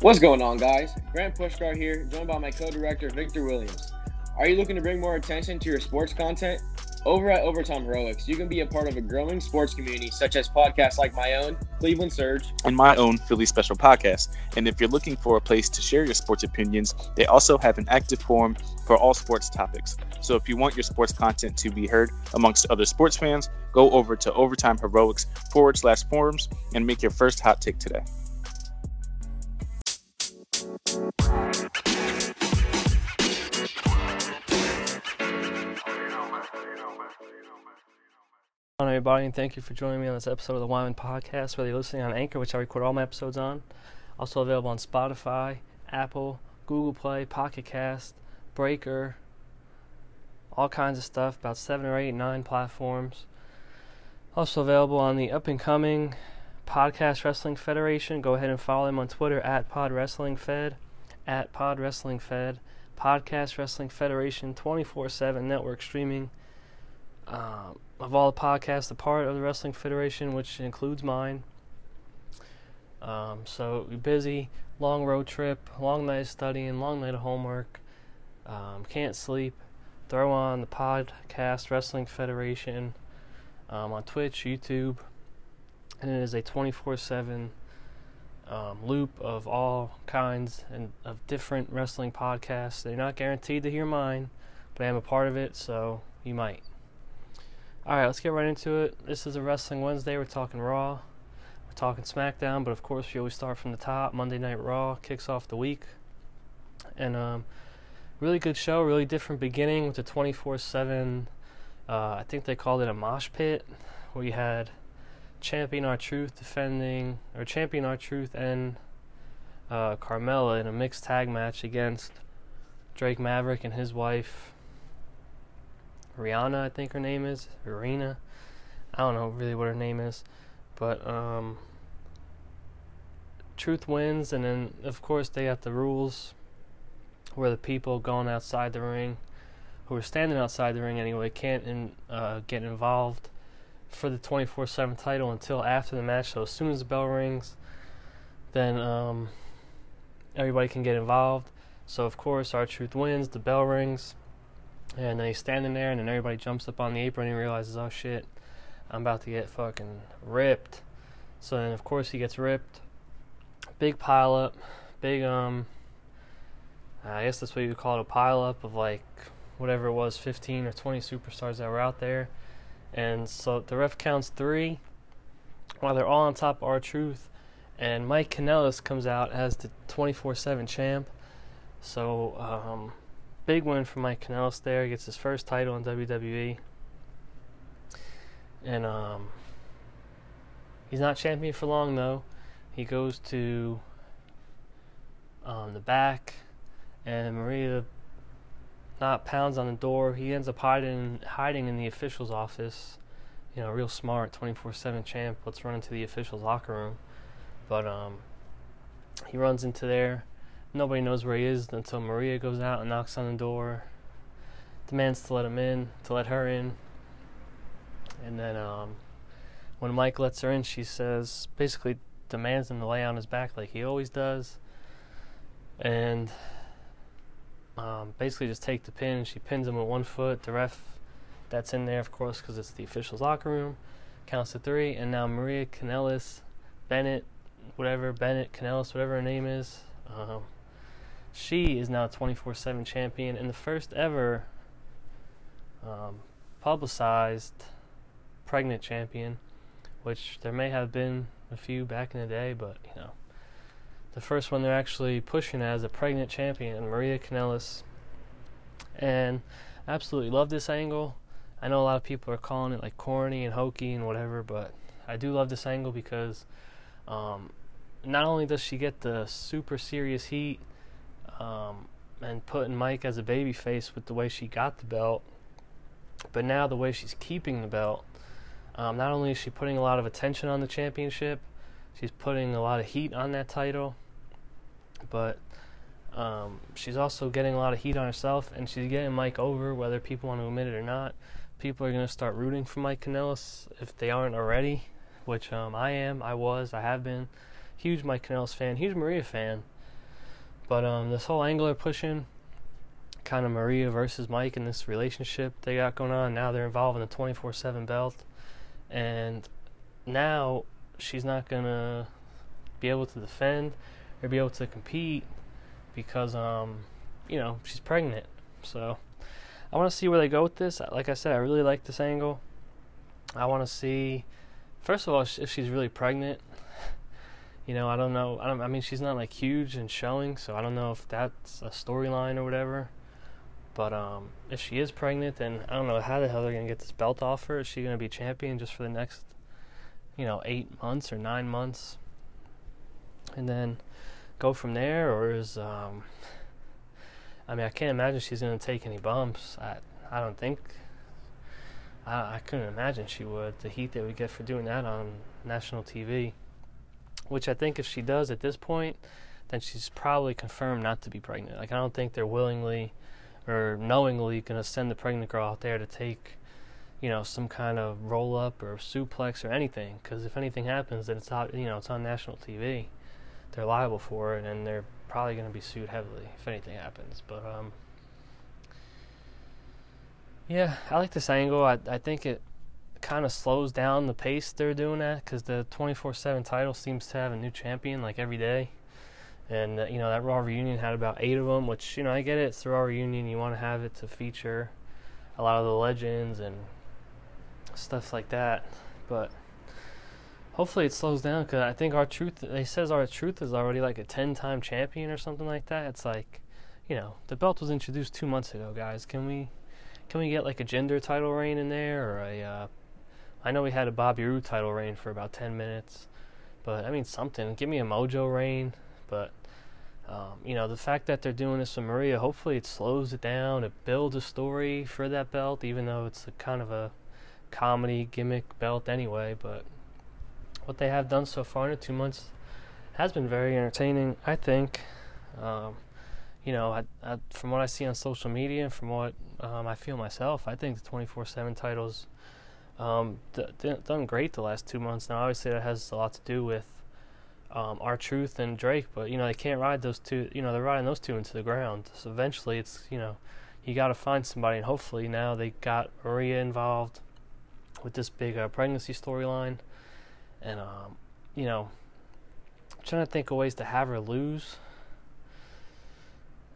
What's going on, guys? Grant Pushkar here, joined by my co-director Victor Williams. Are you looking to bring more attention to your sports content? Over at Overtime Heroics, you can be a part of a growing sports community such as podcasts like my own, Cleveland Surge, and my own Philly Special podcast. And if you're looking for a place to share your sports opinions, they also have an active forum for all sports topics. So if you want your sports content to be heard amongst other sports fans, go over to Overtime Heroics forward slash forums and make your first hot take today. Hello, everybody, and thank you for joining me on this episode of the Wyman Podcast, whether you're listening on Anchor, which I record all my episodes on, also available on Spotify, Apple, Google Play, Pocket Cast, Breaker, all kinds of stuff, about seven or eight, nine platforms. Also available on the up and coming Podcast Wrestling Federation. Go ahead and follow them on Twitter at Pod Wrestling Fed, at Pod Wrestling Fed, Podcast Wrestling Federation, 24 7 network streaming. Um, of all the podcasts, a part of the Wrestling Federation, which includes mine. Um, so busy, long road trip, long night of studying, long night of homework, um, can't sleep. Throw on the podcast Wrestling Federation um, on Twitch, YouTube, and it is a 24/7 um, loop of all kinds and of different wrestling podcasts. They're not guaranteed to hear mine, but I am a part of it, so you might. Alright, let's get right into it. This is a Wrestling Wednesday. We're talking Raw. We're talking SmackDown, but of course, we always start from the top. Monday Night Raw kicks off the week. And, um, really good show, really different beginning with the 24 7. Uh, I think they called it a mosh pit, where you had Champion R-Truth defending, or Champion R-Truth and uh, Carmella in a mixed tag match against Drake Maverick and his wife Rihanna, I think her name is Irina. I don't know really what her name is, but um, truth wins, and then of course they got the rules where the people going outside the ring, who are standing outside the ring anyway, can't in, uh, get involved for the 24/7 title until after the match. So as soon as the bell rings, then um, everybody can get involved. So of course R-Truth wins. The bell rings. And then he's standing there, and then everybody jumps up on the apron and realizes, oh shit, I'm about to get fucking ripped. So then, of course, he gets ripped. Big pile up, big, um, I guess that's what you would call it a pile up of like whatever it was 15 or 20 superstars that were out there. And so the ref counts three while they're all on top of R-Truth. And Mike Kanellis comes out as the 24 7 champ. So, um, big win for Mike Kanellis there. He gets his first title in WWE. And um, he's not champion for long, though. He goes to um, the back, and Maria not pounds on the door. He ends up hiding hiding in the official's office. You know, real smart, 24/7 champ. Let's run into the official's locker room. But um, he runs into there Nobody knows where he is until Maria goes out and knocks on the door, demands to let him in, to let her in. And then um, when Mike lets her in, she says, basically demands him to lay on his back like he always does. And um, basically just take the pin. She pins him with one foot. The ref that's in there, of course, because it's the official's locker room, counts to three. And now Maria Kanellis, Bennett, whatever, Bennett, Kanellis, whatever her name is, um, she is now 24 7 champion and the first ever um, publicized pregnant champion, which there may have been a few back in the day, but you know, the first one they're actually pushing as a pregnant champion, Maria Kanellis. And I absolutely love this angle. I know a lot of people are calling it like corny and hokey and whatever, but I do love this angle because um, not only does she get the super serious heat um, and putting Mike as a baby face with the way she got the belt, but now the way she's keeping the belt. Um, not only is she putting a lot of attention on the championship, she's putting a lot of heat on that title, but um, she's also getting a lot of heat on herself, and she's getting Mike over, whether people want to admit it or not. People are going to start rooting for Mike Kanellis if they aren't already, which um, I am, I was, I have been. Huge Mike Kanellis fan, huge Maria fan. But um, this whole Angler pushing, kind of Maria versus Mike in this relationship they got going on. Now they're involved in the 24 7 belt. And now she's not to be able to defend or be able to compete because, um, you know, she's pregnant. So I want to see where they go with this. Like I said, I really like this angle. I want to see, first of all, if she's really pregnant. You know, I don't know. I, don't, I mean, she's not like huge and showing, so I don't know if that's a storyline or whatever. But um, if she is pregnant, then I don't know how the hell they're gonna get this belt off her. Is she gonna be champion just for the next, you know, eight months or nine months, and then go from there, or is um, I mean, I can't imagine she's gonna take any bumps. I I don't think. I I couldn't imagine she would. The heat that we get for doing that on national TV which I think if she does at this point, then she's probably confirmed not to be pregnant. Like I don't think they're willingly or knowingly going to send the pregnant girl out there to take, you know, some kind of roll up or suplex or anything. Because if anything happens, then it's out, you know, it's on national TV. They're liable for it, and they're probably going to be sued heavily if anything happens. But um, yeah, I like this angle. I I think it kind of slows down the pace they're doing that because the 24/7 title seems to have a new champion like every day. And uh, you know that Raw reunion had about eight of them, which you know I get it. It's the Raw reunion. You want to have it to feature a lot of the legends and stuff like that. But hopefully it slows down because I think R-Truth. They says R-Truth is already like a ten-time champion or something like that. It's like, you know, the belt was introduced two months ago, guys. Can we can we get like a gender title reign in there or a uh, I know we had a Bobby Roode title reign for about 10 minutes, but I mean something. Give me a Mojo reign, but um, you know the fact that they're doing this with Maria, hopefully it slows it down. It builds a story for that belt, even though it's a kind of a comedy gimmick belt anyway. But what they have done so far in the two months has been very entertaining, I think. Um, you know, I, I, from what I see on social media and from what um, I feel myself, I think the 24/7 titles um, done great the last two months. Now, obviously, that has a lot to do with um, R-Truth and Drake, but you know they can't ride those two. You know they're riding those two into the ground. So eventually, it's you know you got to find somebody, and hopefully now they got Maria involved with this big uh, pregnancy storyline, and um, you know I'm trying to think of ways to have her lose.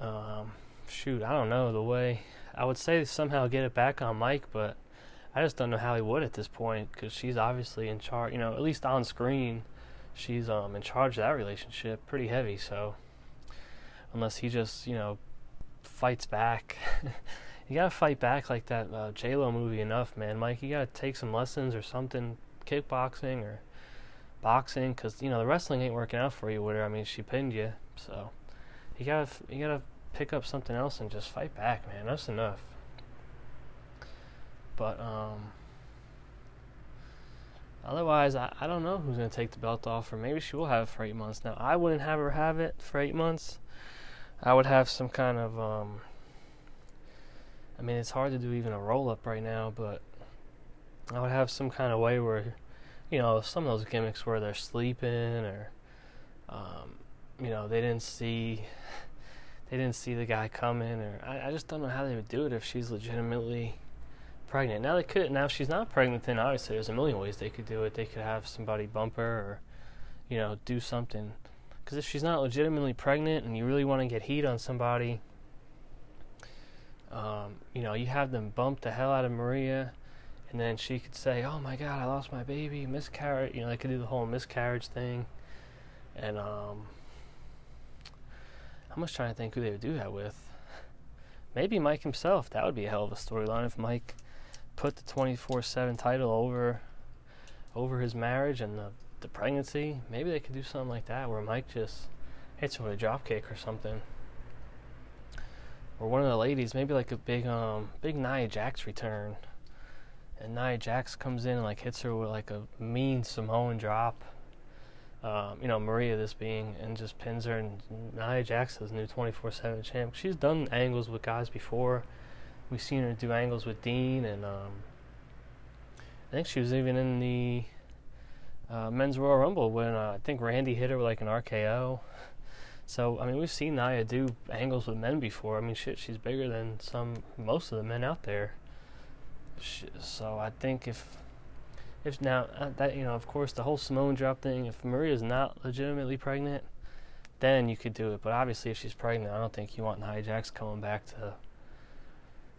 Um, shoot, I don't know the way. I would say somehow get it back on Mike, but I just don't know how he would at this point because she's obviously in charge. You know, at least on screen, she's um in charge of that relationship, pretty heavy. So unless he just you know fights back, you gotta fight back like that uh, J Lo movie enough, man. Mike, you gotta take some lessons or something, kickboxing or boxing, because you know the wrestling ain't working out for you with her. I mean, she pinned you, so you gotta you gotta pick up something else and just fight back, man. That's enough. But um, otherwise, I, I don't know who's to take the belt off, or maybe she will have it for eight months. Now, I wouldn't have her have it for eight months. I would have some kind of um, I mean, it's hard to do even a roll up right now, but I would have some kind of way where, you know, some of those gimmicks where they're sleeping or, um, you know, they didn't see, they didn't see the guy coming, or I, I just don't know how they would do it if she's legitimately pregnant. Now they could. Now if she's not pregnant, then obviously there's a million ways they could do it. They could have somebody bump her, or you know, do something. Because if she's not legitimately pregnant, and you really want to get heat on somebody, um, you know, you have them bump the hell out of Maria, and then she could say, "Oh my God, I lost my baby, miscarriage." You know, they could do the whole miscarriage thing, and um, I'm just trying to think who they would do that with. Maybe Mike himself. That would be a hell of a storyline if Mike put the 24/7 title over over his marriage and the the pregnancy. Maybe they could do something like that where Mike just hits him with a drop kick or something. Or one of the ladies, maybe like a big um big Nia Jax return. And Nia Jax comes in and like hits her with like a mean Samoan drop. Um, you know, Maria this being and just pins her and Nia Jax is new 24/7 champ. She's done angles with guys before we've seen her do angles with Dean, and um, I think she was even in the uh, men's Royal Rumble when uh, I think Randy hit her with like an RKO. So I mean, we've seen Nia do angles with men before. I mean, shit, she's bigger than some most of the men out there. So I think if if now uh, that you know, of course, the whole Samoan drop thing. If Maria's not legitimately pregnant, then you could do it. But obviously, if she's pregnant, I don't think you want Nia Jax coming back to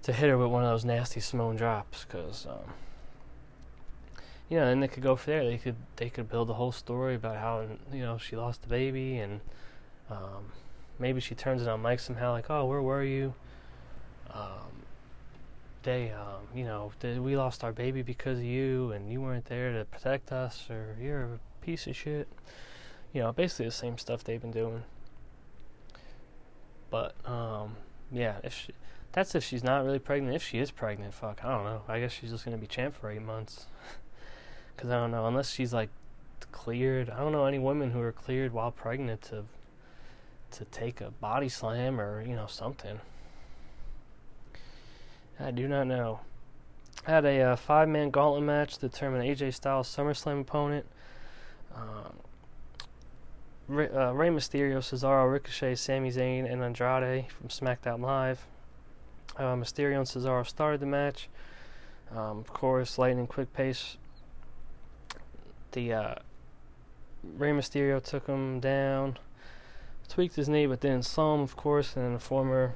to hit her with one of those nasty Samoan drops, because um, you know, then they could go for there. They could they could build a whole story about how you know she lost the baby and um, maybe she turns it on Mike somehow, like, oh, where were you? Um, they, um, you know, we lost our baby because of you, and you weren't there to protect us, or you're a piece of shit. You know, basically the same stuff they've been doing. But, um, yeah, if she, that's if she's not really pregnant. If she is pregnant, fuck, I don't know. I guess she's just gonna be champ for eight months. Cause I don't know, unless she's like cleared. I don't know any women who are cleared while pregnant to to take a body slam or you know something. I do not know. I had a uh, five-man gauntlet match to determine AJ Styles' SummerSlam opponent. Um, Rey, uh, Rey Mysterio, Cesaro, Ricochet, Sami Zayn, and Andrade from SmackDown Live. Uh, Mysterio and Cesaro started the match. Um, of course, lightning quick pace. The uh, Rey Mysterio took him down tweaked his knee, but then him, of course, and the former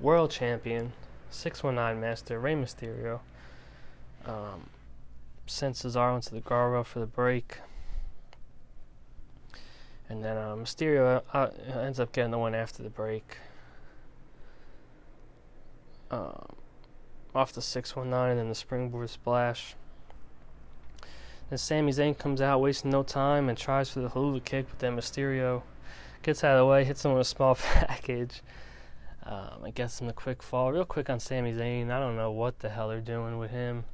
world champion, 619 master Rey Mysterio, um, sent Cesaro into the guardrail for the break. And then uh, Mysterio uh, uh, ends up getting the one after the break. Um, off the 619 and then the springboard splash. Then Sami Zayn comes out, wasting no time, and tries for the Helluva kick, but then Mysterio gets out of the way, hits him with a small package. Um, I guess him the quick fall. Real quick on Sami Zayn. I don't know what the hell they're doing with him.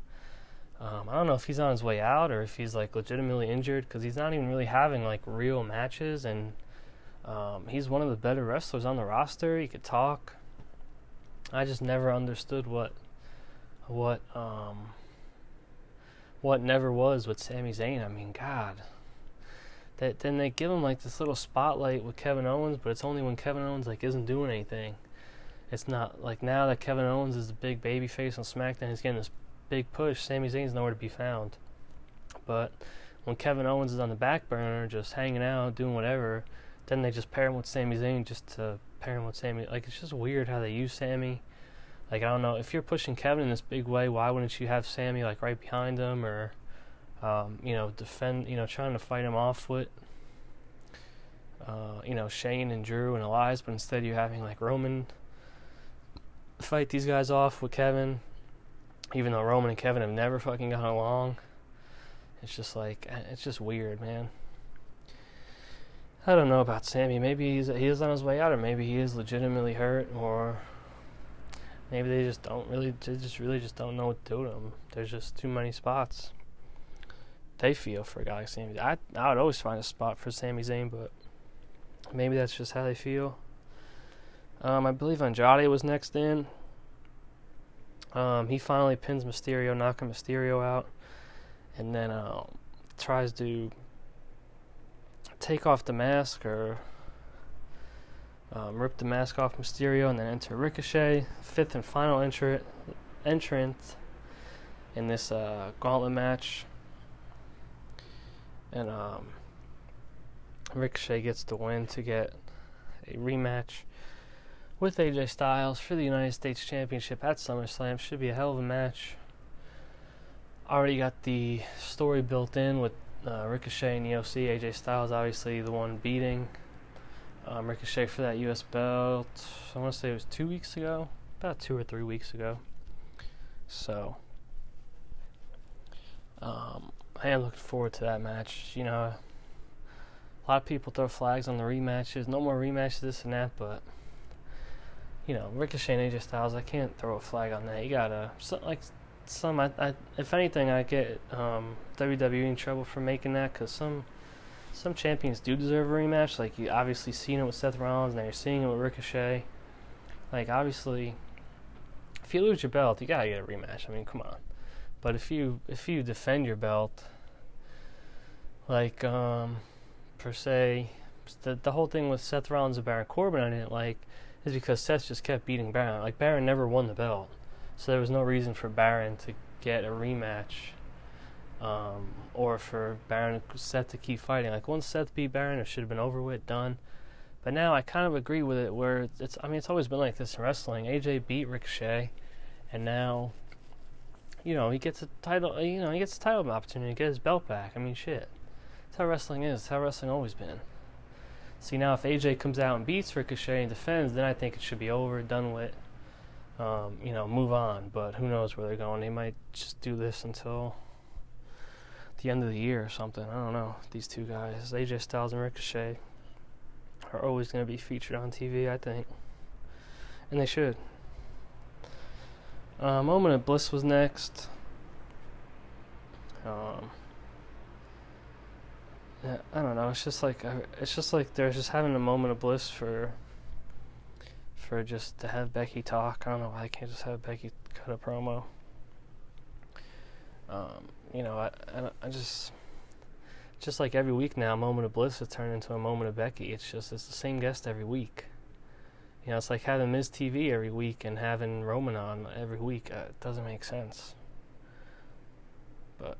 Um, I don't know if he's on his way out or if he's like legitimately injured because he's not even really having like real matches. And um, he's one of the better wrestlers on the roster. He could talk. I just never understood what what um, what never was with Sami Zayn. I mean, God that then they give him like this little spotlight with Kevin Owens, but it's only when Kevin Owens like isn't doing anything. It's not like now that Kevin Owens is the big baby face on SmackDown, he's getting this big push. Sami Zayn's nowhere to be found. But when Kevin Owens is on the back burner, just hanging out, doing whatever, then they just pair him with Sami Zayn just to pair him with Sami. Like it's just weird how they use Sami. Like I don't know if you're pushing Kevin in this big way, why wouldn't you have Sami like right behind him or um, you know, defend, you know, trying to fight him off with, uh, you know, Shane and Drew and Elias, but instead you're having like Roman fight these guys off with Kevin, even though Roman and Kevin have never fucking gotten along. It's just like eh, it's just weird, man. I don't know about Sami. Maybe he's he is on his way out, or maybe he is legitimately hurt, or maybe they just don't really, they just really just don't know what to do to him. There's just too many spots they feel for a guy like Sami. I I would always find a spot for Sami Zayn, but maybe that's just how they feel. Um, I believe Andrade was next in. Um, he finally pins Mysterio, knocking Mysterio out, and then uh, tries to take off the mask or um, rip the mask off Mysterio, and then enter Ricochet, fifth and final entrant entrant in this uh, gauntlet match and um, Ricochet gets the win to get a rematch with AJ Styles for the United States Championship at SummerSlam. Should be a hell of a match. Already got the story built in with uh, Ricochet and EOC. AJ Styles obviously the one beating um, Ricochet for that U.S. belt. I want to say it was two weeks ago, about two or three weeks ago. So, um, I am looking forward to that match. You know, a lot of people throw flags on the rematches. No more rematches, this and that, but you know, Ricochet and AJ Styles, I can't throw a flag on that. You gotta so, like some. I, I, if anything, I get um, WWE in trouble for making that because some some champions do deserve a rematch. Like you obviously seen it with Seth Rollins, now you're seeing it with Ricochet. Like obviously, if you lose your belt, you gotta get a rematch. I mean, come on. But if you if you defend your belt, like um, per se, the the whole thing with Seth Rollins and Baron Corbin I didn't like is because Seth just kept beating Baron. Like Baron never won the belt, so there was no reason for Baron to get a rematch, um, or for Baron Seth to keep fighting. Like once Seth beat Baron, it should have been over with, done. But now I kind of agree with it. Where it's, I mean, it's always been like this in wrestling. AJ beat Ricochet, and now, you know, he gets a title. You know, he gets a title opportunity to get his belt back. I mean, shit. That's how wrestling is. That's how wrestling always been. See now, if AJ comes out and beats Ricochet and defends, then I think it should be over, done with. Um, you know, move on. But who knows where they're going? They might just do this until the end of the year or something. I don't know. These two guys, AJ Styles and Ricochet, are always going to be featured on TV. I think, and they should. Uh, Moment of Bliss was next. Um, I don't know. It's just like it's just like they're just having a moment of bliss for for just to have Becky talk. I don't know why I can't just have Becky cut a promo. Um, you know, I, I, I just just like every week now, moment of bliss has turned into a moment of Becky. It's just it's the same guest every week. You know, it's like having Miz TV every week and having Roman on every week. Uh, it doesn't make sense. But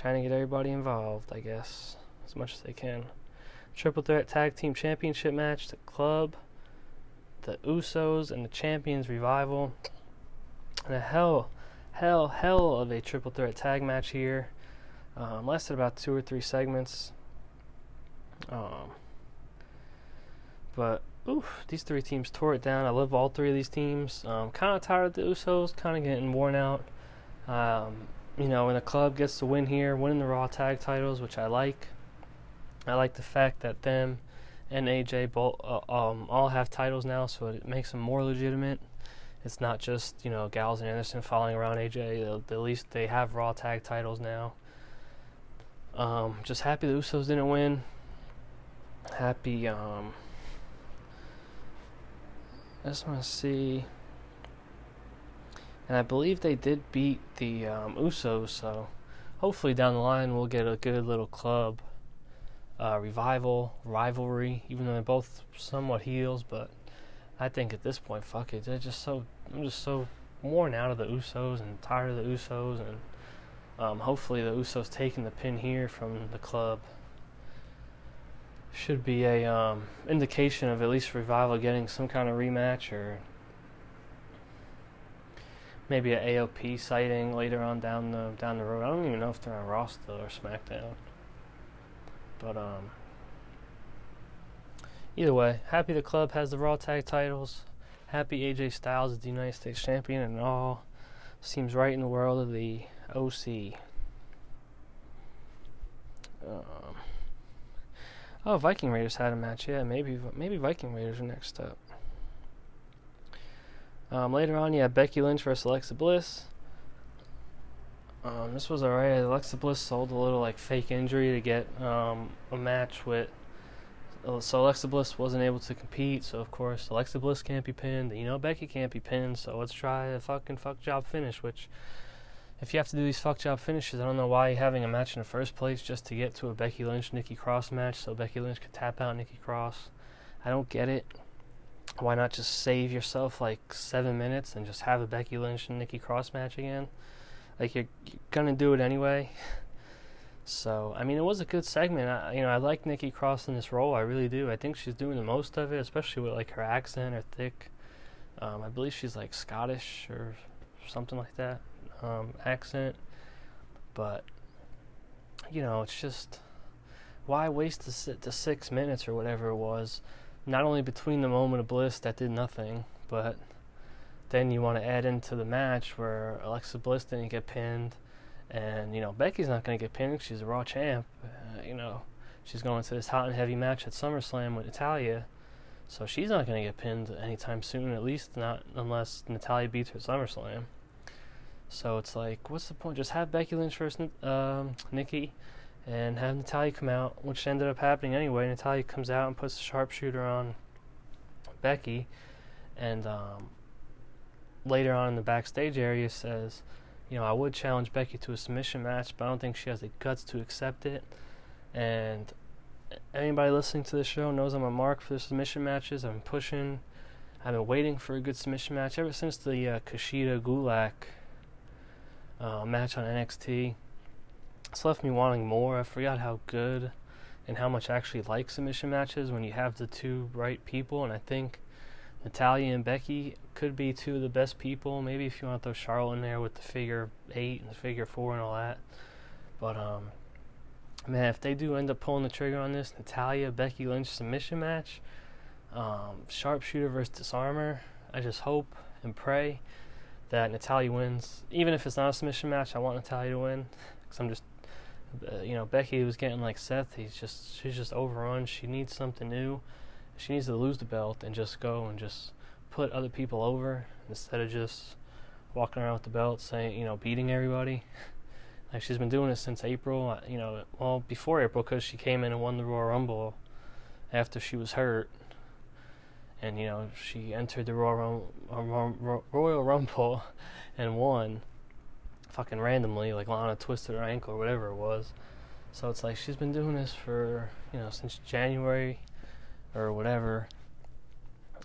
trying to get everybody involved, I guess, as much as they can. Triple threat tag team championship match: the club, the Usos, and the Champions Revival. And a hell, hell, hell of a triple threat tag match here. Um, lasted about two or three segments. Um, but oof, these three teams tore it down. I love all three of these teams. Um, kind of tired of the Usos, kind of getting worn out. Um, you know, when the club gets to win here, winning the Raw tag titles, which I like. I like the fact that them and AJ both uh, um, all have titles now, so it makes them more legitimate. It's not just you know Gallows and Anderson following around AJ. At least they have Raw tag titles now. Um, just happy the Usos didn't win. Happy. Um, I just want to see. And I believe they did beat the um, Usos, so hopefully down the line we'll get a good little club uh, revival, rivalry, even though they're both somewhat heels, but I think at this point, fuck it. They're just so, I'm just so worn out of the Usos and tired of the Usos, and um, hopefully the Usos taking the pin here from the club should be a um, indication of at least revival getting some kind of rematch or maybe an AOP sighting later on down the down the road. I don't even know if they're on Raw still or SmackDown. But um, either way, happy the club has the Raw tag titles. Happy AJ Styles is the United States champion, and all seems right in the world of the OC. Um, oh, Viking Raiders had a match. Yeah, maybe maybe Viking Raiders are next up. Um, later on, you have Becky Lynch versus Alexa Bliss. Um, this was alright. Alexa Bliss sold a little like fake injury to get um, a match with. Uh, so Alexa Bliss wasn't able to compete. So of course Alexa Bliss can't be pinned. You know Becky can't be pinned. So let's try a fucking fuck job finish. Which, if you have to do these fuck job finishes, I don't know why you're having a match in the first place just to get to a Becky Lynch Nikki Cross match. So Becky Lynch could tap out Nikki Cross. I don't get it why not just save yourself like seven minutes and just have a Becky Lynch and Nikki Cross match again? Like you're, you're gonna do it anyway. So I mean, it was a good segment. I, you know, I like Nikki Cross in this role. I really do. I think she's doing the most of it, especially with like her accent, her thick. Um, I believe she's like Scottish or something like that um, accent. But you know, it's just why waste the, the six minutes or whatever it was not only between the moment of bliss that did nothing, but then you want to add into the match where Alexa Bliss didn't get pinned, and you know Becky's not going to get pinned. She's a Raw champ. Uh, you know she's going to this hot and heavy match at SummerSlam with Natalya, so she's not going to get pinned anytime soon. At least not unless Natalya beats her at SummerSlam. So it's like, what's the point? Just have Becky Lynch versus um, Nikki and have Natalya come out, which ended up happening anyway. Natalya comes out and puts the sharpshooter on Becky, and um, later on in the backstage area says, you know, I would challenge Becky to a submission match, but I don't think she has the guts to accept it. And anybody listening to the show knows I'm a mark for the submission matches. I'm pushing. I've been waiting for a good submission match ever since the uh, Kushida Gulak uh, match on NXT. It's left me wanting more. I forgot how good and how much I actually like submission matches when you have the two right people. And I think Natalya and Becky could be two of the best people. Maybe if you want to throw Charlotte in there with the figure eight and the figure four and all that. But um, man, if they do end up pulling the trigger on this Natalya Becky Lynch submission match, um, sharpshooter versus disarmer, I just hope and pray that Natalya wins. Even if it's not a submission match, I want Natalya to win because I'm just, uh, you know, Becky was getting like Seth. He's just she's just overrun. She needs something new. She needs to lose the belt and just go and just put other people over instead of just walking around with the belt saying, you know, beating everybody. Like she's been doing this since April, uh, you know, well before April because she came in and won the Royal Rumble after she was hurt, and you know she entered the Royal Rum- Royal Rumble and won, fucking randomly like Lana twisted her ankle or whatever it was. So it's like she's been doing this for you know since January or whatever.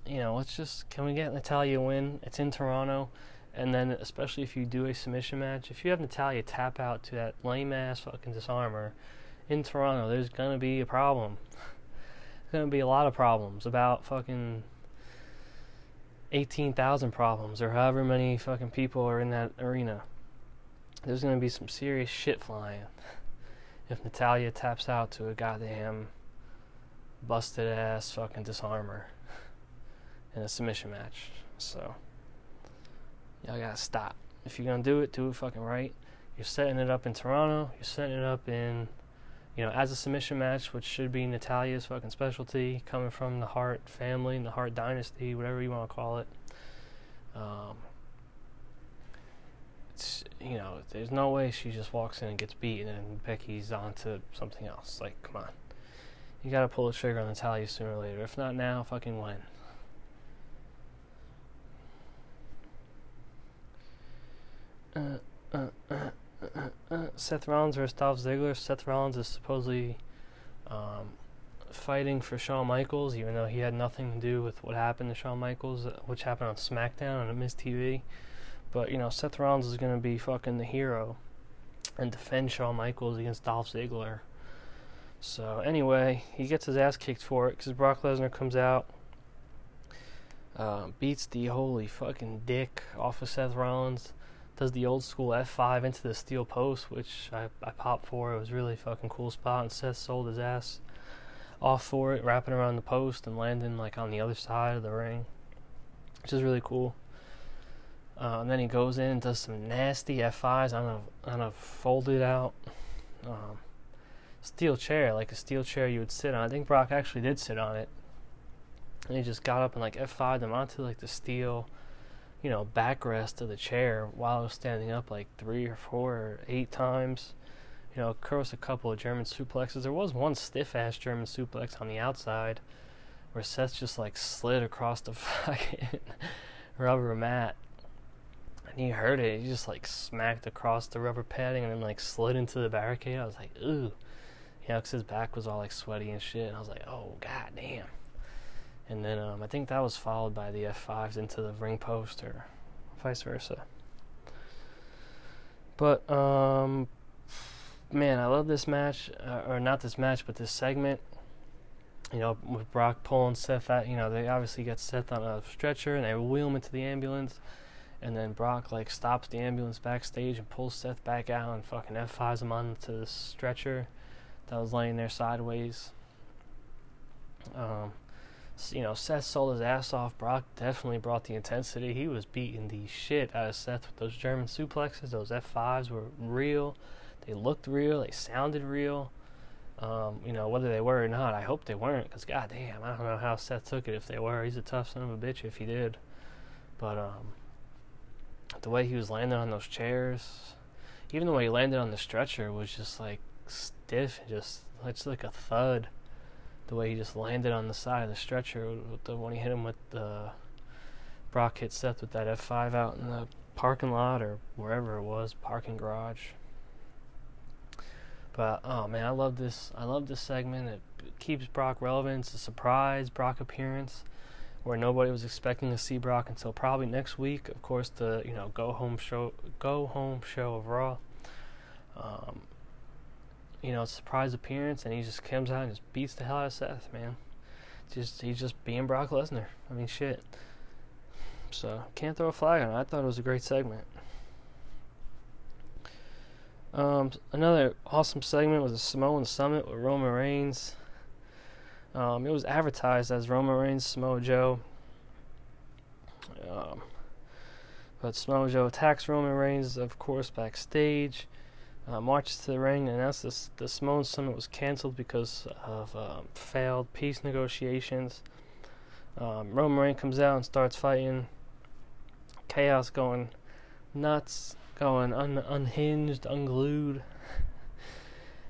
You know, let's just can we get Natalya win? It's in Toronto. And then, especially if you do a submission match, if you have Natalya tap out to that lame ass fucking disarmer in Toronto, there's gonna be a problem. There's gonna be a lot of problems about fucking 18,000 problems or however many fucking people are in that arena. There's gonna be some serious shit flying if Natalya taps out to a goddamn busted ass fucking disarmer in a submission match. So. Y'all gotta stop. If you're gonna do it, do it fucking right. You're setting it up in Toronto. You're setting it up in, you know, as a submission match, which should be Natalya's fucking specialty, coming from the Hart family, the Hart dynasty, whatever you want to call it. Um, you know, there's no way she just walks in and gets beaten and Becky's on to something else. Like, come on, you gotta pull the trigger on Natalya sooner or later. If not now, fucking when. Uh, uh, uh, Seth Rollins versus Dolph Ziggler. Seth Rollins is supposedly um, fighting for Shawn Michaels, even though he had nothing to do with what happened to Shawn Michaels, which happened on SmackDown on Miz TV. But you know, Seth Rollins is gonna be fucking the hero and defend Shawn Michaels against Dolph Ziggler. So anyway, he gets his ass kicked for it because Brock Lesnar comes out, uh, beats the holy fucking dick off of Seth Rollins does the old school F5 into the steel post, which I, I popped for. It was really fucking cool spot, and Seth sold his ass off for it, wrapping around the post and landing like on the other side of the ring, which is really cool. Uh, and then he goes in and does some nasty F5s on a on a folded out um, steel chair, like a steel chair you would sit on. I think Brock actually did sit on it, and he just got up and like F5'd him onto like the steel you know, backrest of the chair while I was standing up like three or four or eight times. You know, across a couple of German suplexes. There was one stiff ass German suplex on the outside where Seth just like slid across the fucking rubber mat. And he heard it. He just like smacked across the rubber padding and then like slid into the barricade. I was like, ooh. You know, because his back was all like sweaty and shit. And I was like, oh, god damn and then um, I think that was followed by the F5s into the ring post or vice versa. But um, man, I love this match, uh, or not this match, but this segment. You know, with Brock pulling Seth out, you know, they obviously get Seth on a stretcher and they wheel him into the ambulance. And then Brock, like, stops the ambulance backstage and pulls Seth back out and fucking F5s him onto the stretcher that was laying there sideways. Um, you know, Seth sold his ass off. Brock definitely brought the intensity. He was beating the shit out of Seth with those German suplexes. Those F5s were real. They looked real. They sounded real. Um, you know, whether they were or not, I hope they weren't, because goddamn, I don't know how Seth took it if they were. He's a tough son of a bitch if he did. But um, the way he was landing on those chairs, even the way he landed on the stretcher was just like stiff, just, just like a thud the way he just landed on the side of the stretcher the, when he hit him with the Brock hit Seth with that F5 out in the parking lot or wherever it was, parking garage. But oh man, I love this. I love this segment. It, keeps Brock relevant. It's a surprise Brock appearance where nobody was expecting to see Brock until probably next week. Of course, the you know go home show, go home show of Raw. Um, you know, surprise appearance, and he just comes out and just beats the hell out of Seth, man. Just he's just being Brock Lesnar. I mean, shit. So can't throw a flag on it. I thought it was a great segment. Um, another awesome segment was a Samoan Summit with Roman Reigns. Um, it was advertised as Roman Reigns Samoa Joe. Um, but Samoa Joe attacks Roman Reigns, of course, backstage. Uh, marches to the ring and the Samoan Summit was canceled because of um, failed peace negotiations. Um, Roman Reigns comes out and starts fighting. Chaos going nuts going un- unhinged, unglued.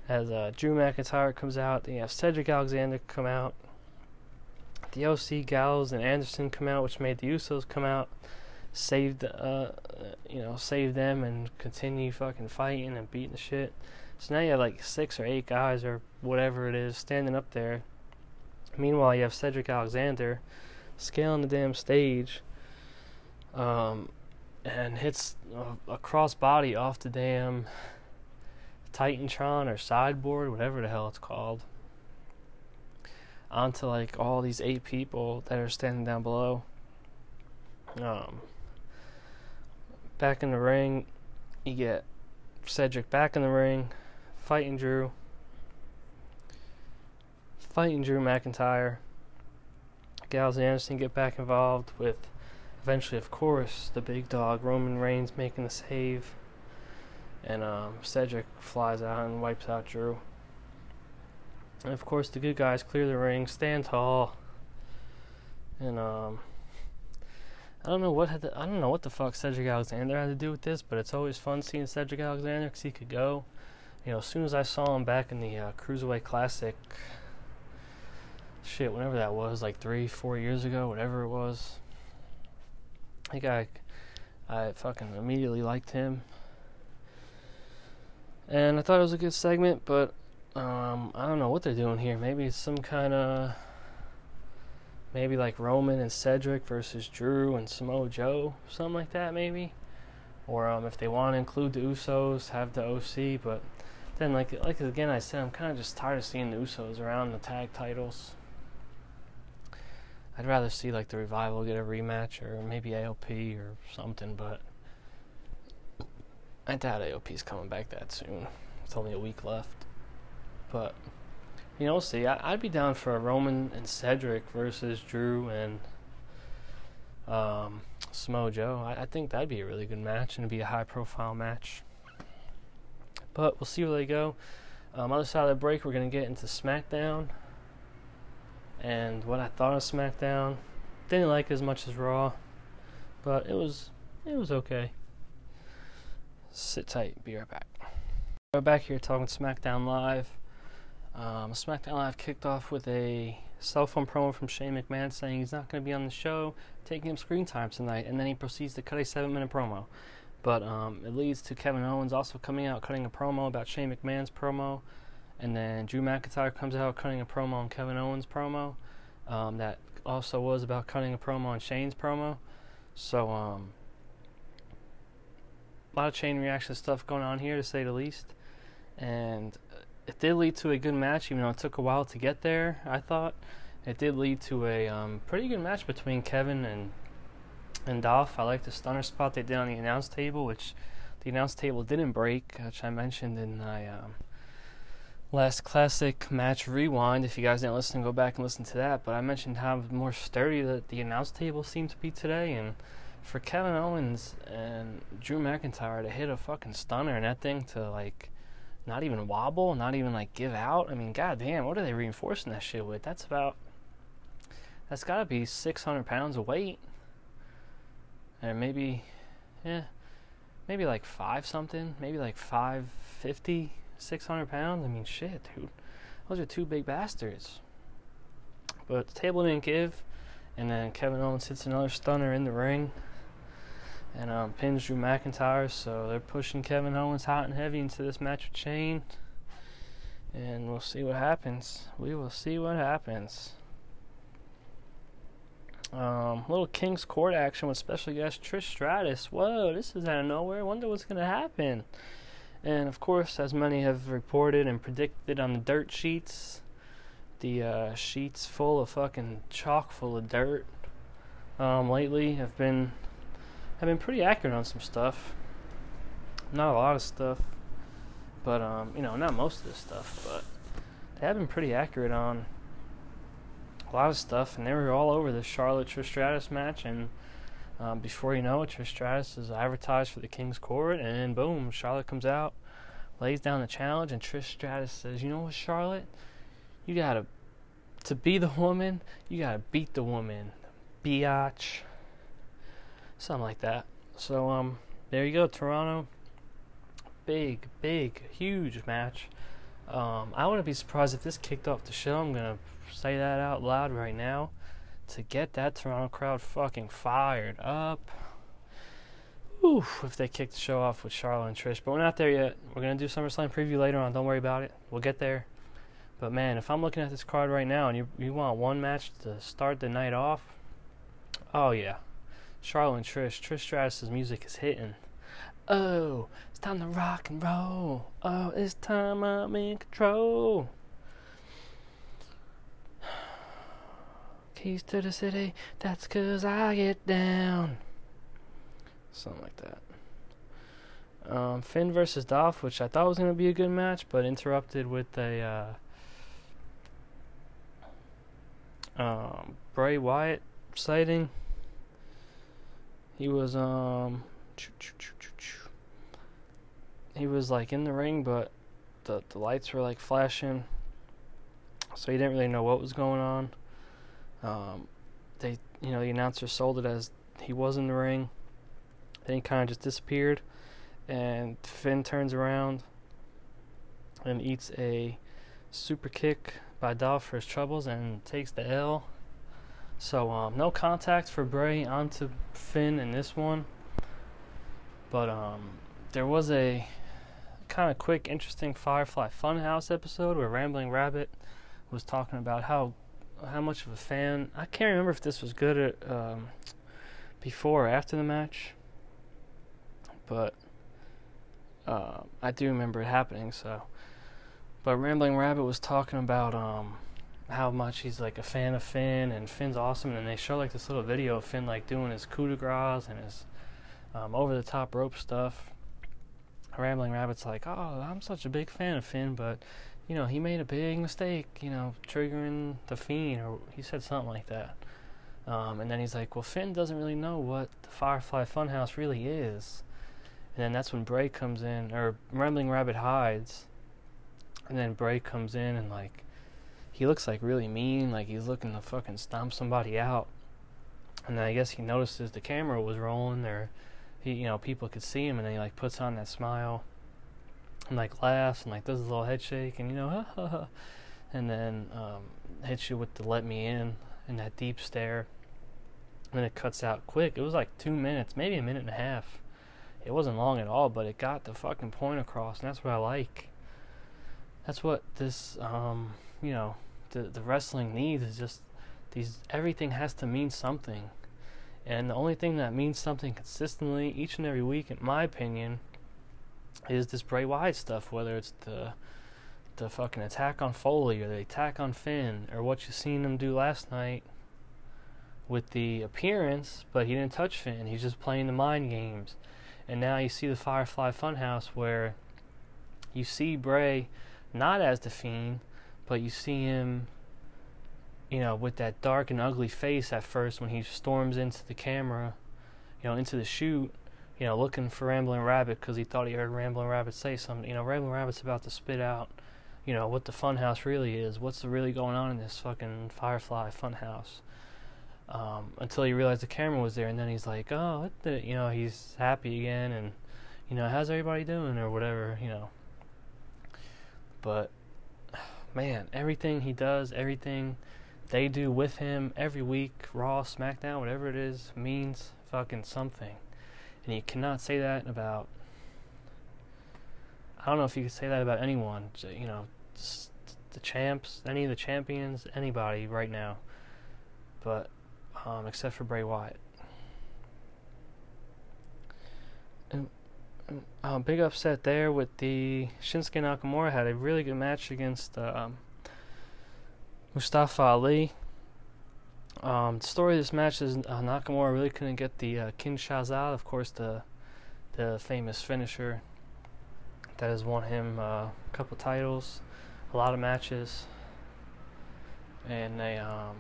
As uh, Drew McIntyre comes out, then you have Cedric Alexander come out. The OC Gallows and Anderson come out, which made the Usos come out, saved, uh, you know, save them and continue fucking fighting and beating the shit. So now you have like six or eight guys or whatever it is standing up there. Meanwhile, you have Cedric Alexander scaling the damn stage. Um, and hits a, a crossbody off the damn Titantron or sideboard, whatever the hell it's called, onto like all these eight people that are standing down below. Um, back in the ring, you get Cedric back in the ring, fighting Drew, fighting Drew McIntyre. Gallows and Anderson get back involved with eventually, of course, the big dog Roman Reigns making the save, and um, Cedric flies out and wipes out Drew. And of course, the good guys clear the ring, stand tall, and um, I don't know what to, I don't know what the fuck Cedric Alexander had to do with this, but it's always fun seeing Cedric Alexander because he could go. You know, as soon as I saw him back in the uh, Cruiserweight Classic, shit, whenever that was, like three, four years ago, whatever it was, I think I, I fucking immediately liked him. And I thought it was a good segment, but um, I don't know what they're doing here. Maybe it's some kind of. Maybe like Roman and Cedric versus Drew and Samoa Joe, something like that, maybe. Or um, if they want to include the Usos, have the OC. But then, like, like again, I said, I'm kind of just tired of seeing the Usos around the tag titles. I'd rather see like the revival get a rematch or maybe AOP or something, but I doubt AOP's coming back that soon. It's only a week left. But you know, see. I, would be down for a Roman and Cedric versus Drew and um, Samoa Joe. I, I think that'd be a really good match and it'd be a high profile match. But we'll see where they go. Um, other side of the break, we're gonna get into SmackDown and what I thought of SmackDown. Didn't like it as much as Raw, but it was it was okay. Sit tight, be right back. We're back here talking SmackDown Live. Um, SmackDown Live kicked off with a cell phone promo from Shane McMahon saying he's not going to be on the show, taking him screen time tonight, and then he proceeds to cut a seven-minute promo. But um, it leads to Kevin Owens also coming out cutting a promo about Shane McMahon's promo and then Drew McIntyre comes out cutting a promo on Kevin Owens' promo. Um, that also was about cutting a promo on Shane's promo. So, um, a lot of chain reaction stuff going on here, to say the least. And it did lead to a good match, even though it took a while to get there. I thought it did lead to a um, pretty good match between Kevin and and Dolph. I like the stunner spot they did on the announce table, which the announce table didn't break, which I mentioned in my um, last classic match rewind. If you guys didn't listen, go back and listen to that. But I mentioned how more sturdy that the announce table seemed to be today, and for Kevin Owens and Drew McIntyre to hit a fucking stunner and that thing to like not even wobble, not even like give out. I mean, goddamn, what are they reinforcing that shit with? That's about that's got to be 600 pounds of weight, and maybe, yeah, maybe like five something, maybe like 550 600 pounds? I mean, shit, dude. Those are two big bastards. But the table didn't give, and then Kevin Owens hits another stunner in the ring and um, pins Drew McIntyre. So they're pushing Kevin Owens hot and heavy into this match with Shane. and we'll see what happens. We will see what happens. Um, little King's Court action with special guest Trish Stratus. Whoa, this is out of nowhere. I wonder what's gonna happen. And of course, as many have reported and predicted on the dirt sheets, the uh, sheets full of fucking chock full of dirt um, lately have been have been pretty accurate on some stuff. Not a lot of stuff, but um, you know, not most of this stuff, but they have been pretty accurate on a lot of stuff, and they were all over the Charlotte Trish Stratus match. And um, before you know it, Trish Stratus is advertised for the King's Court, and boom, Charlotte comes out, lays down the challenge, and Trish Stratus says, "You know what, Charlotte? You gotta to be the woman. You gotta beat the woman, biatch." Something like that. So um, there you go, Toronto. Big, big, huge match. Um, I wouldn't be surprised if this kicked off the show. I'm gonna say that out loud right now to get that Toronto crowd fucking fired up. Oof, if they kick the show off with Charlotte and Trish. But we're not there yet. We're to do SummerSlam preview later on. Don't worry about it. We'll get there. But man, if I'm looking at this card right now and you, you want one match to start the night off, oh yeah. Charlotte and Trish. Trish Stratus' music is hitting. Oh, it's time to rock and roll. Oh, it's time I'm in control. Keys to the city, that's cause I get down. Something like that. Um, Finn versus Dolph, which I thought was going to be a good match, but interrupted with a uh, um, Bray Wyatt sighting. He was um he was like in the ring, but the the lights were like flashing, so he didn't really know what was going on. Um, they, you know, the announcer sold it as he was in the ring. Then he kind of just disappeared, and Finn turns around and eats a super kick by Dolph for his troubles and takes the L. So um, no contact for Bray onto Finn in this one, but um, there was a kind of quick, interesting Firefly Funhouse episode where Rambling Rabbit was talking about how how much of a fan. I can't remember if this was good at, um, before or after the match, but uh, I do remember it happening. So, but Rambling Rabbit was talking about um, how much he's like a fan of Finn and Finn's awesome, and then they show like this little video of Finn like doing his coup de grace and his um, over the top rope stuff. Rambling Rabbit's like, oh, I'm such a big fan of Finn, but you know, he made a big mistake, you know, triggering the Fiend, or he said something like that. Um, and then he's like, well, Finn doesn't really know what the Firefly Funhouse really is. And then that's when Bray comes in, or Rambling Rabbit hides. And then Bray comes in and, like, he looks like really mean, like he's looking to fucking stomp somebody out. And then I guess he notices the camera was rolling, or he, you know, people could see him, and then he, like, puts on that smile and like laughs and like does a little head shake and you know ha ha ha and then um, hits you with the let me in and that deep stare. And then it cuts out quick. It was like two minutes maybe a minute and a half. It wasn't long at all but it got the fucking point across and that's what i like. That's what this um, you know the the wrestling needs is just these everything has to mean something and the only thing that means something consistently each and every week in my opinion is this Bray Wyatt stuff, whether it's the the fucking attack on Foley or the attack on Finn or what you seen him do last night with the appearance, but he didn't touch Finn. He's just playing the mind games. And now you see the Firefly Funhouse where you see Bray not as the Fiend, but you see him, you know, with that dark and ugly face at first when he storms into the camera, you know, into the shoot you know, looking for Rambling Rabbit because he thought he heard Rambling Rabbit say something. You know, Rambling Rabbit's about to spit out, you know, what the Funhouse really is. What's really going on in this fucking Firefly Funhouse? Um, until he realized the camera was there, and then he's like, oh, what the, you know, he's happy again, and you know, how's everybody doing or whatever, you know. But man, everything he does, everything they do with him every week, Raw, SmackDown, whatever it is, means fucking something. And you cannot say that about. I don't know if you could say that about anyone. You know, the champs, any of the champions, anybody right now, but um, except for Bray Wyatt. And, um, big upset there with the Shinsuke Nakamura had a really good match against um, Mustafa Ali. Um, the story of this match is uh, Nakamura really couldn't get the uh, Kinshasa, of course, the the famous finisher that has won him uh, a couple titles, a lot of matches, and they, um,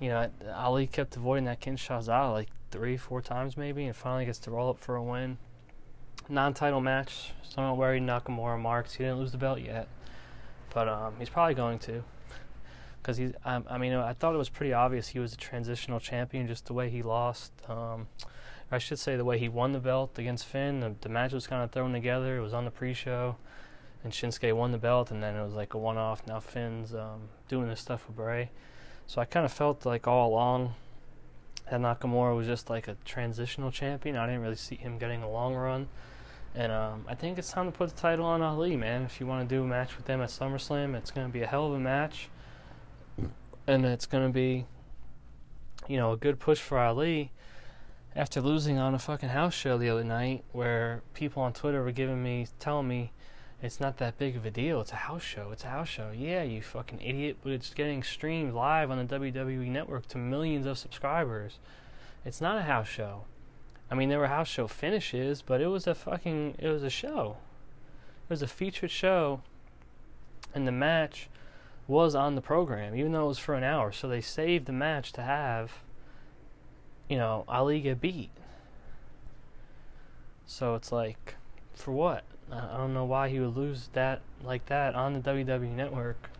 you know, Ali kept avoiding that Kinshasa like three, four times maybe, and finally gets to roll up for a win. Non-title match, so I don't worry, Nakamura marks. He didn't lose the belt yet, but um, he's probably going to because he's. I, I, mean, I thought it was pretty obvious he was a transitional champion, just the way he lost. Um, I should say the way he won the belt against Finn. The, the match was kind of thrown together. It was on the pre-show, and Shinsuke won the belt, and then it was like a one-off. Now Finn's um, doing this stuff with Bray, so I kind of felt like all along that Nakamura was just like a transitional champion. I didn't really see him getting a long run. And um, I think it's time to put the title on Ali, man. If you want to do a match with them at SummerSlam, it's going to be a hell of a match and it's going to be, you know, a good push for Ali. After losing on a fucking house show the other night, where people on Twitter were giving me, telling me, it's not that big of a deal. It's a house show. It's a house show. Yeah, you fucking idiot. But it's getting streamed live on the WWE network to millions of subscribers. It's not a house show. I mean, there were house show finishes, but it was a fucking, it was a show. It was a featured show. And the match was on the program, even though it was for an hour. So they saved the match to have, you know, Ali get beat. So it's like, for what? I don't know why he would lose that like that on the WWE network.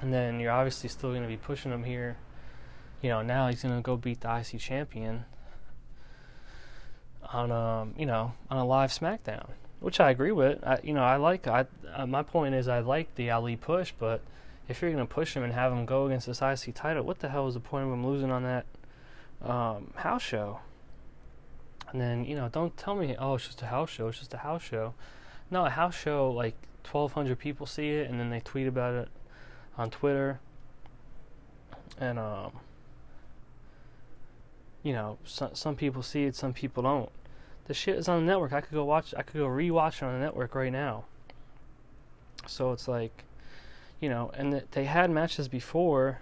And then you're obviously still going to be pushing him here. You know, now he's going to go beat the IC champion on um, you know, on a live SmackDown which I agree with. I, you know, I like. I uh, my point is, I like the Ali push, but if you're gonna push him and have him go against this IC title, what the hell is the point of him losing on that um, house show? And then you know, don't tell me, oh, it's just a house show. It's just a house show. No, a house show like 1,200 people see it, and then they tweet about it on Twitter, and um, you know, some some people see it, some people don't the shit is on the network. I could go watch. I could go rewatch it on the network right now. So it's like, you know, and th- they had matches before.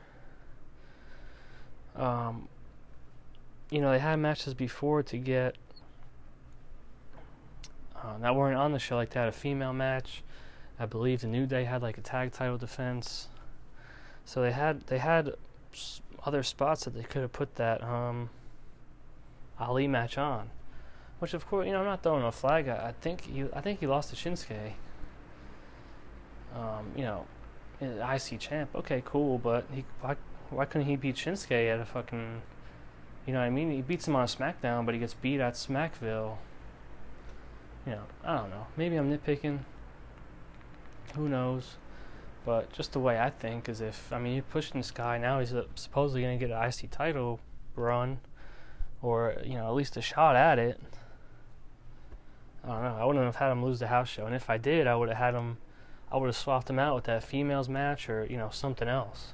Um, you know, they had matches before to get uh, that weren't on the show. Like they had a female match. I believe the New Day had like a tag title defense. So they had they had other spots that they could have put that um, Ali match on. Which of course, you know, I'm not throwing a flag. I, I think he, I think he lost to Shinsuke. Um, you know, IC champ. Okay, cool, but he why why couldn't he beat Shinsuke at a fucking, you know what I mean? He beats him on SmackDown, but he gets beat at Smackville. You know, I don't know. Maybe I'm nitpicking. Who knows? But just the way I think is if I mean you're pushing this guy now, he's supposedly gonna get an IC title run, or you know at least a shot at it. I don't know. I wouldn't have had him lose the house show, and if I did, I would have had him. I would have swapped him out with that females match or you know something else,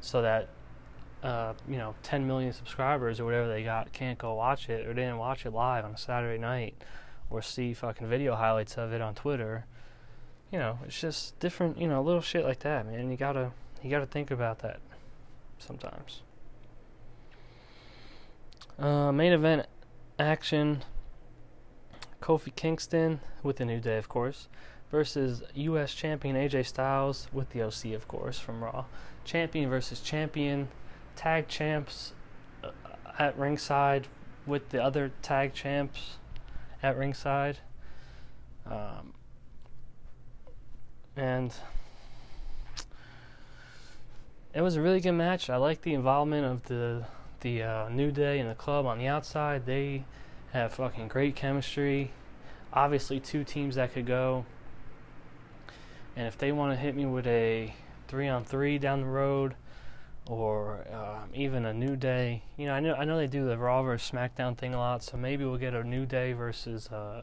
so that uh, you know 10 million subscribers or whatever they got can't go watch it or didn't watch it live on a Saturday night or see fucking video highlights of it on Twitter. You know, it's just different. You know, little shit like that, man. You gotta you gotta think about that sometimes. Uh, main event action Kofi Kingston with the New Day, of course, versus U.S. Champion AJ Styles with the OC, of course, from Raw. Champion versus champion, tag champs uh, at ringside with the other tag champs at ringside. Um, and it was a really good match. I like the involvement of the the uh, New Day and the club on the outside. They have fucking great chemistry. Obviously, two teams that could go. And if they want to hit me with a three on three down the road, or um, even a new day, you know, I know I know they do the Raw versus SmackDown thing a lot. So maybe we'll get a new day versus uh,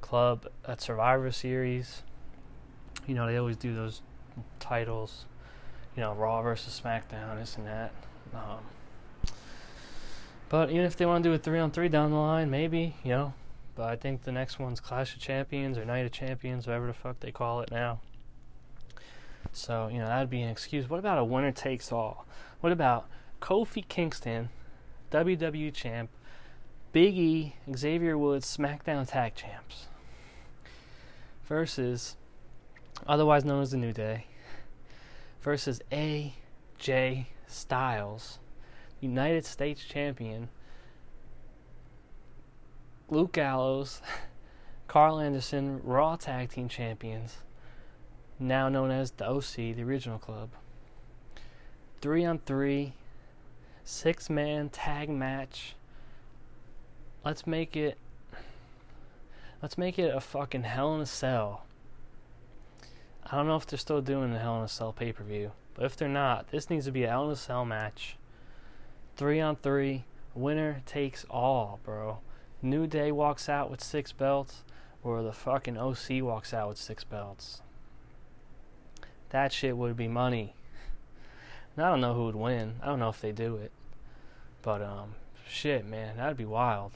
Club at Survivor Series. You know, they always do those titles. You know, Raw versus SmackDown, this and that. Um, but even if they want to do a three on three down the line, maybe you know. But I think the next one's Clash of Champions or Night of Champions, whatever the fuck they call it now. So you know that'd be an excuse. What about a winner takes all? What about Kofi Kingston, WWE champ, Big E, Xavier Woods, SmackDown Tag Champs, versus, otherwise known as the New Day, versus AJ Styles, United States Champion, Luke Gallows, Karl Anderson, Raw Tag Team Champions, now known as the OC, the original club. Three on three, six man tag match. Let's make it. Let's make it a fucking Hell in a Cell. I don't know if they're still doing the Hell in a Cell pay per view, but if they're not, this needs to be a Hell in a Cell match. Three on three, winner takes all, bro. New Day walks out with six belts, or the fucking OC walks out with six belts. That shit would be money. I don't know who would win. I don't know if they do it. But um shit, man, that'd be wild.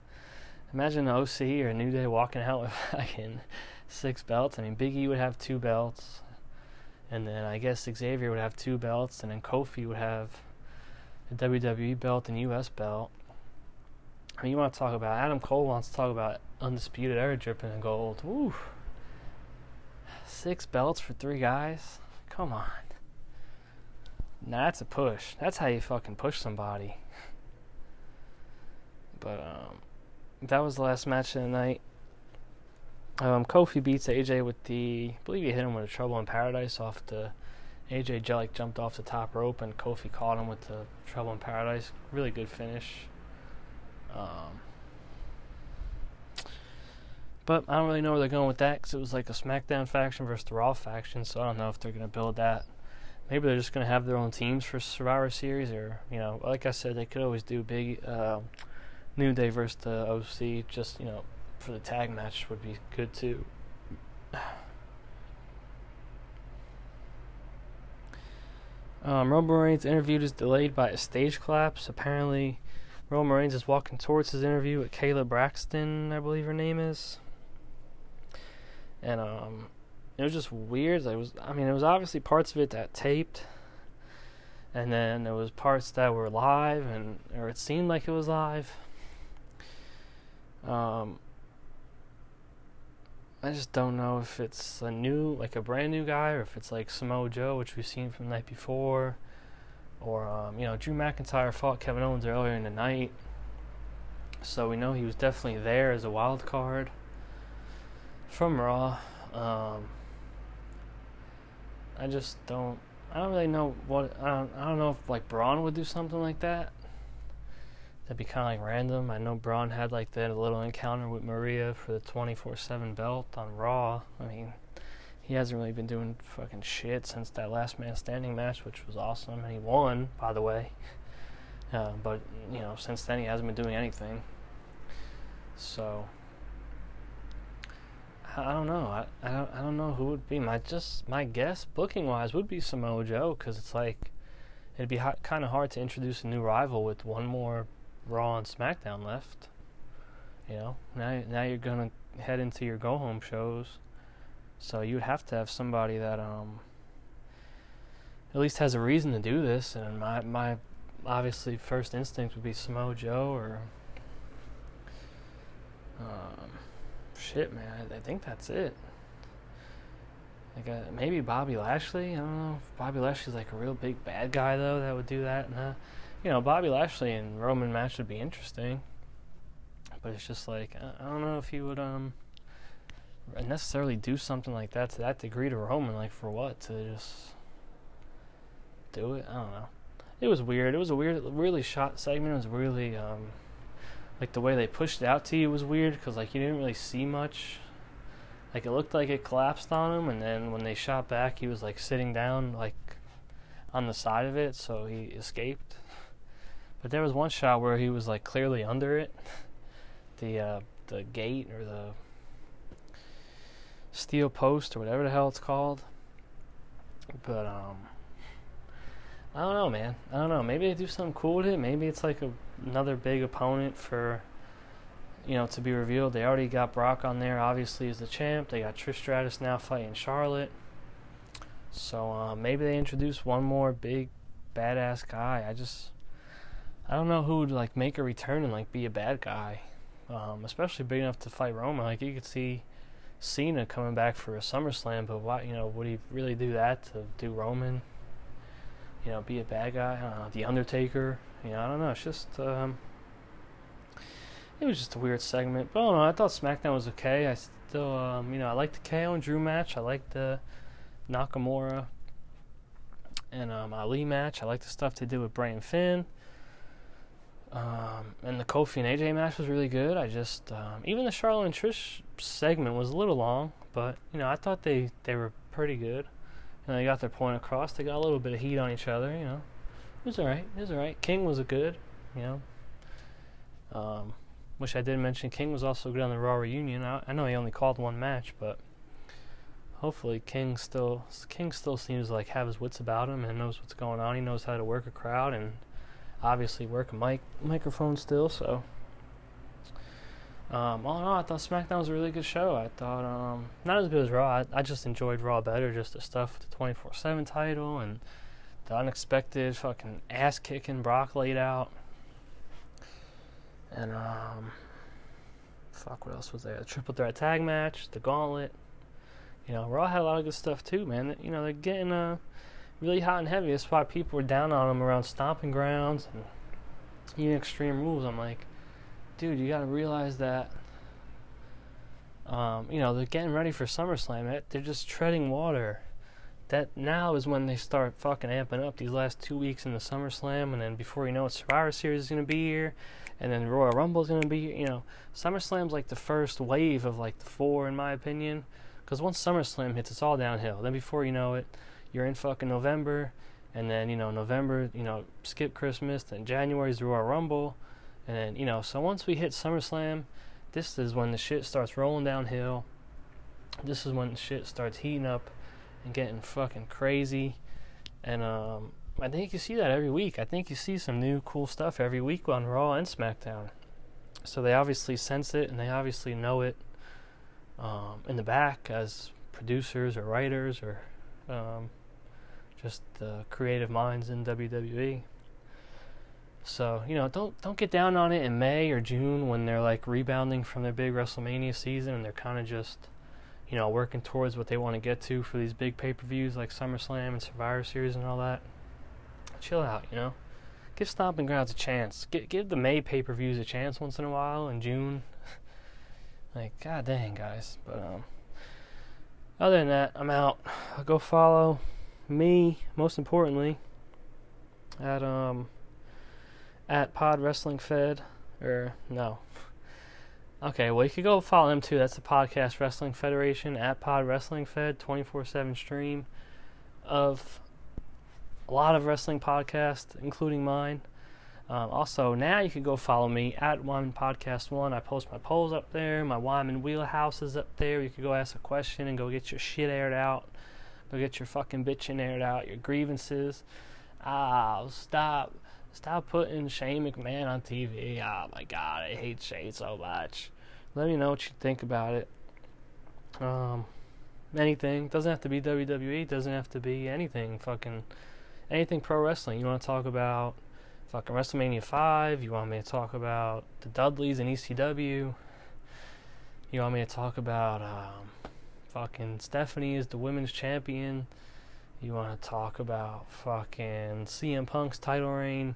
Imagine an OC or a New Day walking out with fucking six belts. I mean, Big E would have two belts, and then I guess Xavier would have two belts, and then Kofi would have a WWE belt and US belt. I mean, you want to talk about Adam Cole wants to talk about undisputed era dripping in gold. Woo! Six belts for three guys? Come on. That's a push. That's how you fucking push somebody. But um, that was the last match of the night. Um, Kofi beats AJ with the, I believe he hit him with a Trouble in Paradise off the. AJ Jellick jumped off the top rope and Kofi caught him with the Trouble in Paradise. Really good finish. Um, but I don't really know where they're going with that because it was like a SmackDown faction versus the Raw faction, so I don't know if they're going to build that. Maybe they're just going to have their own teams for Survivor Series, or, you know, like I said, they could always do big uh, New Day versus the OC, just, you know, for the tag match would be good too. Um, Roman Reigns' interview is delayed by a stage collapse. Apparently, Roman Reigns is walking towards his interview with Kayla Braxton, I believe her name is. And um, it was just weird. It was, I mean, it was obviously parts of it that taped, and then there was parts that were live, and or it seemed like it was live. Um, I just don't know if it's a new, like a brand new guy, or if it's like Samoa Joe, which we've seen from the night before, or um, you know, Drew McIntyre fought Kevin Owens earlier in the night, so we know he was definitely there as a wild card from Raw. Um, I just don't. I don't really know what. I don't, I don't know if like Braun would do something like that. That'd be kind of like random. I know Braun had like that little encounter with Maria for the 24/7 belt on Raw. I mean, he hasn't really been doing fucking shit since that last man standing match, which was awesome, and he won, by the way. Uh, but you know, since then he hasn't been doing anything. So I don't know. I, I don't I don't know who would be my just my guess booking wise would be Samoa Joe because it's like it'd be ha- kind of hard to introduce a new rival with one more Raw and SmackDown left. You know, now now you're gonna head into your go home shows, so you would have to have somebody that um at least has a reason to do this. And my my obviously first instinct would be Samoa Joe or um shit, man. I, I think that's it. Like uh, maybe Bobby Lashley. I don't know if Bobby Lashley's like a real big bad guy though that would do that. Nah you know, Bobby Lashley and Roman match would be interesting. But it's just like I don't know if he would um necessarily do something like that to that degree to Roman. Like for what? To just do it? I don't know. It was weird. It was a weird, really shot segment. It was really um like the way they pushed it out to you was weird because like you didn't really see much. Like it looked like it collapsed on him, and then when they shot back, he was like sitting down like on the side of it, so he escaped. But there was one shot where he was like clearly under it, the uh, the gate or the steel post or whatever the hell it's called. But um, I don't know, man. I don't know. Maybe they do something cool with it. Maybe it's like a, another big opponent for you know to be revealed. They already got Brock on there, obviously as the champ. They got Trish Stratus now fighting Charlotte. So uh, maybe they introduce one more big badass guy. I just I don't know who would like make a return and like be a bad guy, um, especially big enough to fight Roman. Like you could see Cena coming back for a SummerSlam, but why? You know, would he really do that to do Roman? You know, be a bad guy? I don't know. The Undertaker. You know, I don't know. It's just um, it was just a weird segment. But I don't know. I thought SmackDown was okay. I still, um, you know, I like the KO and Drew match. I like the Nakamura and um, Ali match. I like the stuff they did with Bray and Finn. Um, and the Kofi and AJ match was really good. I just um, even the Charlotte and Trish segment was a little long, but you know I thought they they were pretty good. And they got their point across. They got a little bit of heat on each other. You know, it was alright. It was alright. King was a good. You know, um, which I did mention. King was also good on the Raw reunion. I, I know he only called one match, but hopefully King still King still seems like have his wits about him and knows what's going on. He knows how to work a crowd and obviously work a mic microphone still. So, um, all in all, I thought SmackDown was a really good show. I thought um, not as good as Raw. I, I just enjoyed Raw better. Just the stuff with the twenty four seven title and the unexpected fucking ass kicking Brock laid out. And um, fuck, what else was there? The triple threat tag match, the gauntlet. You know, Raw had a lot of good stuff too, man. You know, they're getting uh really hot and heavy. That's why people were down on them around stomping grounds and even extreme rules. I'm like, dude, you got to realize that. Um, you know, they're getting ready for SummerSlam. They're just treading water. That now is when they start fucking amping up these last two weeks in the SummerSlam, and then before you know it, Survivor Series is gonna be here, and then Royal Rumble is gonna be here. You know, SummerSlam's like the first wave of like the four, in my opinion, because once SummerSlam hits, it's all downhill. Then before you know it, you're in fucking November, and then you know November, you know skip Christmas, then January's Royal Rumble, and then you know so once we hit SummerSlam, this is when the shit starts rolling downhill. This is when shit starts heating up and getting fucking crazy, and um, I think you see that every week. I think you see some new cool stuff every week on Raw and SmackDown. So they obviously sense it and they obviously know it um, in the back as producers or writers or um, just the creative minds in WWE. So you know, don't don't get down on it in May or June when they're like rebounding from their big WrestleMania season and they're kind of just, you know, working towards what they want to get to for these big pay-per-views like SummerSlam and Survivor Series and all that. Chill out, you know. Give Stomping Grounds a chance. Give give the May pay-per-views a chance once in a while in June. like, god dang, guys. But um, other than that, I'm out. Go follow me, most importantly, at um at Pod Wrestling Fed or no. Okay, well you could go follow them too. That's the Podcast Wrestling Federation at Pod Wrestling Fed, twenty four seven stream of a lot of wrestling podcasts, including mine. Um, also, now you can go follow me at Wyman Podcast One. I post my polls up there. My Wyman Wheelhouse is up there. You can go ask a question and go get your shit aired out. Go get your fucking bitching aired out, your grievances. Ah, stop. Stop putting Shane McMahon on TV. Oh my god, I hate Shane so much. Let me know what you think about it. Um, anything. Doesn't have to be WWE. Doesn't have to be anything. Fucking anything pro wrestling. You want to talk about fucking WrestleMania 5? You want me to talk about the Dudleys and ECW? You want me to talk about um, fucking Stephanie is the women's champion. You want to talk about fucking CM Punk's title reign,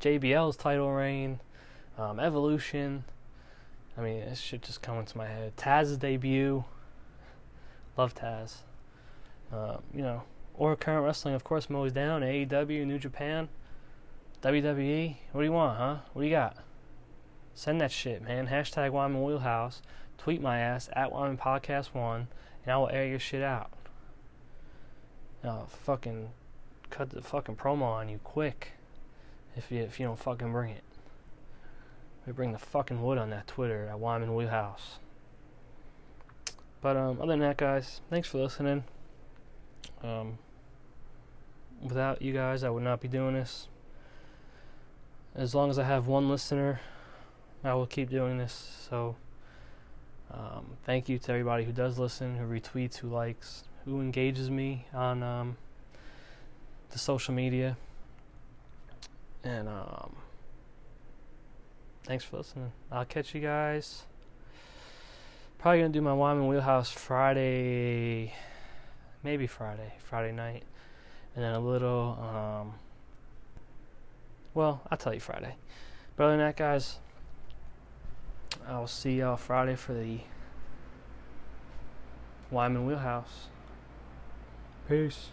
JBL's title reign, um, Evolution. I mean, this shit just come into my head. Taz's debut. Love Taz. Uh, you know, or current wrestling, of course, I'm down. AEW, New Japan, WWE. What do you want, huh? What do you got? Send that shit, man. Hashtag Wyman Wheelhouse tweet my ass at Wyman Podcast One, and I will air your shit out. I'll fucking cut the fucking promo on you quick if you if you don't fucking bring it. We bring the fucking wood on that Twitter at Wyman Wheelhouse. But um, other than that, guys, thanks for listening. Um, without you guys, I would not be doing this. As long as I have one listener, I will keep doing this. So, um, thank you to everybody who does listen, who retweets, who likes, who engages me on um, the social media. And um, thanks for listening. I'll catch you guys. Probably gonna do my Wyman Wheelhouse Friday, maybe Friday, Friday night, and then a little. Um, well, I'll tell you Friday. But other than that, guys, I'll see y'all Friday for the Wyman Wheelhouse. Peace.